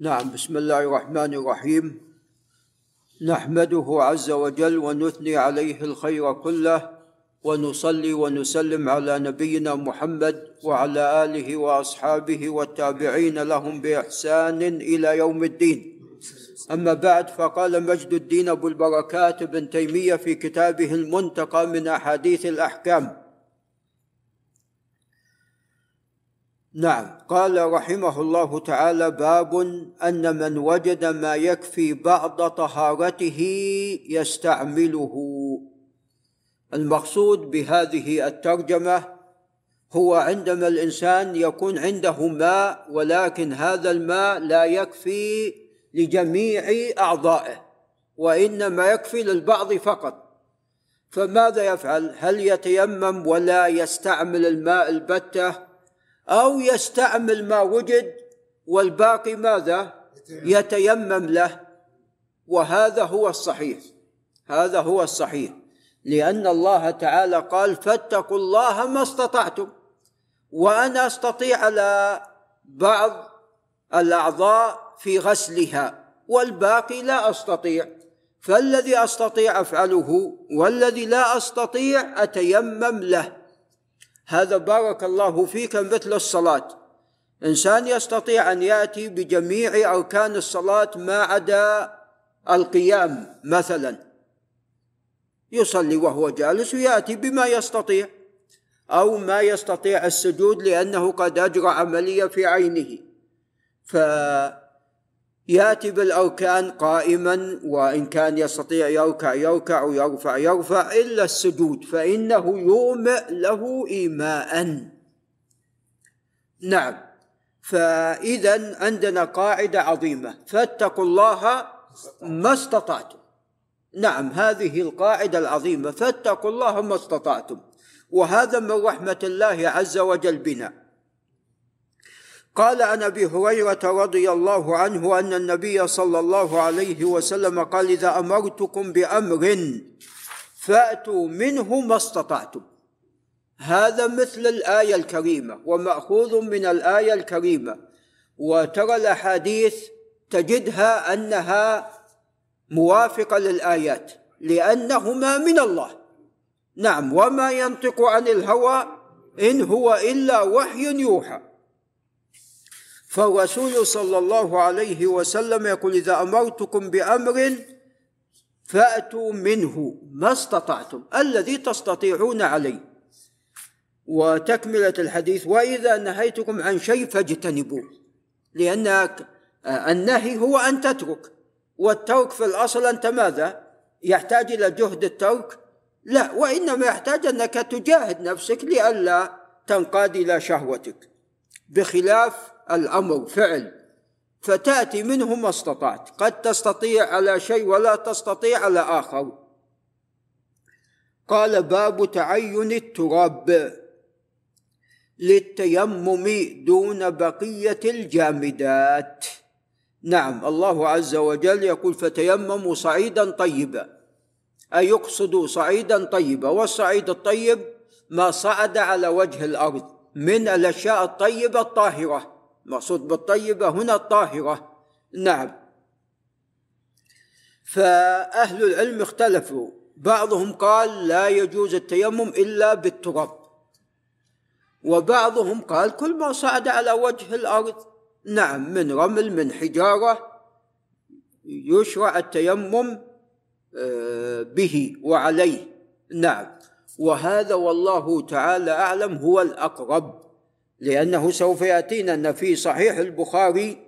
نعم بسم الله الرحمن الرحيم. نحمده عز وجل ونثني عليه الخير كله ونصلي ونسلم على نبينا محمد وعلى آله وأصحابه والتابعين لهم بإحسان إلى يوم الدين. أما بعد فقال مجد الدين أبو البركات بن تيمية في كتابه المنتقى من أحاديث الأحكام. نعم. قال رحمه الله تعالى باب أن من وجد ما يكفي بعض طهارته يستعمله. المقصود بهذه الترجمة هو عندما الإنسان يكون عنده ماء ولكن هذا الماء لا يكفي لجميع أعضائه وإنما يكفي للبعض فقط. فماذا يفعل؟ هل يتيمم ولا يستعمل الماء البتة؟ أو يستعمل ما وجد والباقي ماذا؟ يتيمم. له. وهذا هو الصحيح. هذا هو الصحيح. لأن الله تعالى قال فاتقوا الله ما استطعتم. وأنا أستطيع على بعض الأعضاء في غسلها والباقي لا أستطيع. فالذي أستطيع أفعله والذي لا أستطيع أتيمم له. هذا بارك الله فيك مثل الصلاة. إنسان يستطيع أن يأتي بجميع أركان الصلاة ما عدا القيام مثلا. يصلي وهو جالس ويأتي بما يستطيع أو ما يستطيع السجود لأنه قد أجرى عملية في عينه. ف ياتي بالاركان قائما وإن كان يستطيع يركع يركع ويرفع يرفع إلا السجود فإنه يومئ له ايماء. نعم. فاذا عندنا قاعدة عظيمة. فاتقوا الله ما استطعتم. نعم هذه القاعدة العظيمة. فاتقوا الله ما استطعتم. وهذا من رحمة الله عز وجل بنا. قال عن أبي هريرة رضي الله عنه أن النبي صلى الله عليه وسلم قال إذا أمرتكم بأمر فأتوا منه ما استطعتم. هذا مثل الآية الكريمة ومأخوذ من الآية الكريمة. وترى الأحاديث تجدها أنها موافقة للآيات لأنهما من الله. نعم وما ينطق عن الهوى إن هو إلا وحي يوحى. فالرسول صلى الله عليه وسلم يقول إذا أمرتكم بأمر فأتوا منه ما استطعتم الذي تستطيعون عليه. وتكملة الحديث وإذا نهيتكم عن شيء فاجتنبوه لأن النهي هو أن تترك والترك في الأصل أنت ماذا؟ يحتاج إلى جهد الترك؟ لا وإنما يحتاج أنك تجاهد نفسك لئلا تنقاد إلى شهوتك بخلاف الأمر فعل فتأتي منه ما استطعت. قد تستطيع على شيء ولا تستطيع على آخر. قال باب تعين التراب للتيمم دون بقية الجامدات. نعم الله عز وجل يقول فتيمموا صعيدا طيبا. أي يقصد صعيدا طيبا. والصعيد الطيب ما صعد على وجه الأرض من الأشياء الطيبة الطاهرة. مقصود بالطيبة هنا الطاهرة. نعم. فأهل العلم اختلفوا. بعضهم قال لا يجوز التيمم إلا بالتراب. وبعضهم قال كل ما صعد على وجه الأرض. نعم من رمل من حجارة يشرع التيمم آه، به وعليه. نعم. وهذا والله تعالى أعلم هو الأقرب. لأنه سوف يأتينا أن في صحيح البخاري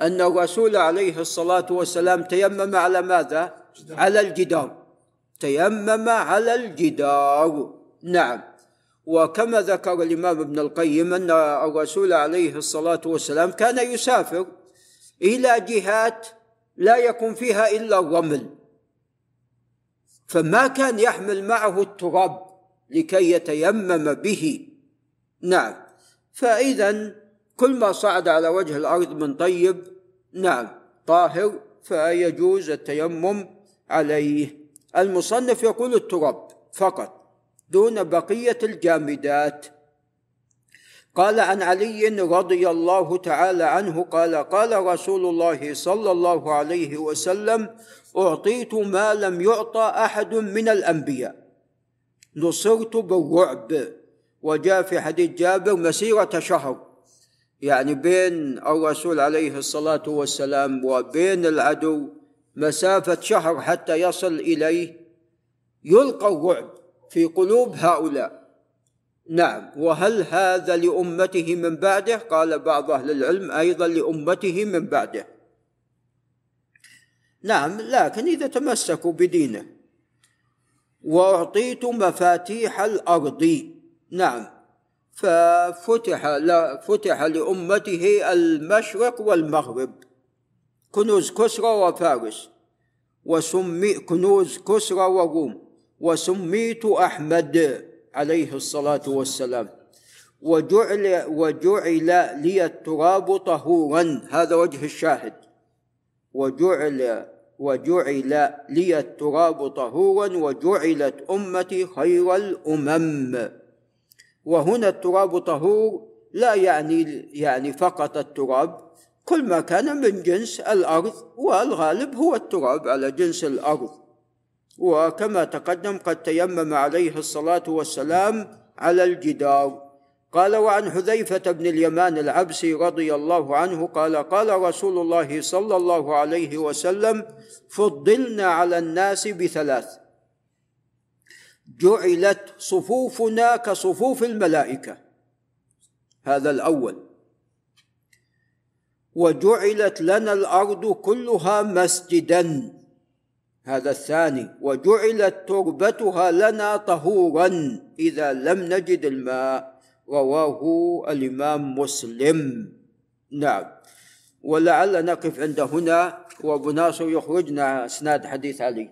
أن الرسول عليه الصلاة والسلام تيمم على ماذا؟ على الجدار. تيمم على الجدار. نعم. وكما ذكر الإمام ابن القيم أن الرسول عليه الصلاة والسلام كان يسافر إلى جهات لا يكون فيها إلا الرمل. فما كان يحمل معه التراب لكي يتيمم به. نعم. فإذا كل ما صعد على وجه الأرض من طيب نعم طاهر فيجوز التيمم عليه. المصنف يقول التراب فقط دون بقية الجامدات. قال عن علي رضي الله تعالى عنه قال قال رسول الله صلى الله عليه وسلم أعطيت ما لم يعطى أحد من الأنبياء. نصرت بالرعب. وجاء في حديث جابر مسيرة شهر يعني بين الرسول عليه الصلاة والسلام وبين العدو مسافة شهر حتى يصل إليه يلقى الرعب في قلوب هؤلاء. نعم وهل هذا لأمته من بعده؟ قال بعض أهل العلم أيضا لأمته من بعده. نعم لكن إذا تمسكوا بدينه واعطيت مفاتيح الأرض نعم. ففتح فتح لأمته المشرق والمغرب كنوز كسرى وفارس وسمي كنوز كسرى وروم وسميت أحمد عليه الصلاة والسلام. وجعل وجعل لي التراب طهورا هذا وجه الشاهد. وجعل وجعل لي التراب طهورا وجعلت أمتي خير الأمم. وهنا التراب طهور لا يعني يعني فقط التراب. كل ما كان من جنس الأرض والغالب هو التراب على جنس الأرض. وكما تقدم قد تيمم عليه الصلاة والسلام على الجدار. قال وعن حذيفة بن اليمان العبسي رضي الله عنه قال قال رسول الله صلى الله عليه وسلم فضلنا على الناس بثلاث جعلت صفوفنا كصفوف الملائكة. هذا الأول. وجعلت لنا الأرض كلها مسجدا. هذا الثاني. وجعلت تربتها لنا طهورا. إذا لم نجد الماء رواه الإمام مسلم. نعم. ولعل نقف عند هنا وأبو ناصر يخرجنا إسناد حديث علي.